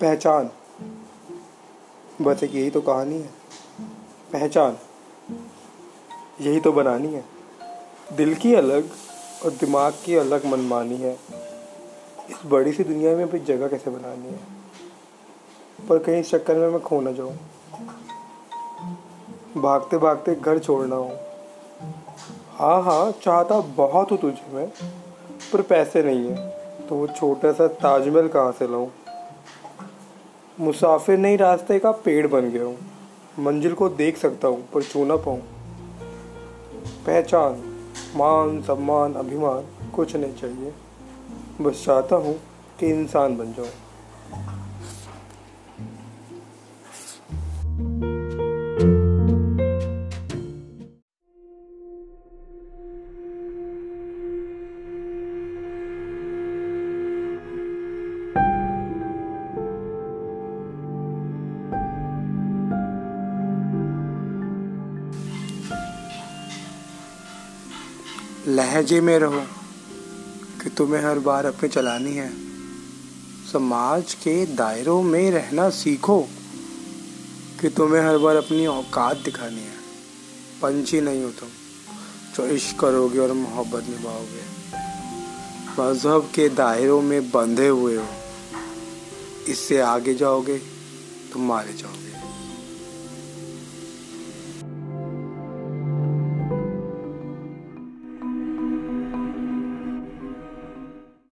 पहचान। बस एक यही तो कहानी है। पहचान। यही तो बनानी है। दिल की अलग और दिमाग की अलग मनमानी है। इस बड़ी सी दुनिया में अपनी जगह कैसे बनानी है? पर कहीं इस चक्कर में मैं खो ना जाऊँ। भागते भागते घर छोड़ना हो हाँ हाँ चाहता बहुत हूँ तुझे मैं, पर पैसे नहीं है तो वो छोटा सा ताजमहल कहाँ से लाऊं? मुसाफिर नहीं रास्ते का पेड़ बन गया हूँ। मंजिल को देख सकता हूँ, पर छू ना पाऊँ। पहचान, मान, सम्मान, अभिमान, कुछ नहीं चाहिए। बस चाहता हूँ कि इंसान बन जाऊँ। लहजे में रहो कि तुम्हें हर बार अपनी चलानी है। समाज के दायरों में रहना सीखो कि तुम्हें हर बार अपनी औकात दिखानी है। पंछी नहीं हो तुम, जो इश्क करोगे और मोहब्बत निभाओगे। मज़हब के दायरों में बंधे हुए हो। इससे आगे जाओगे तुम मारे जाओगे।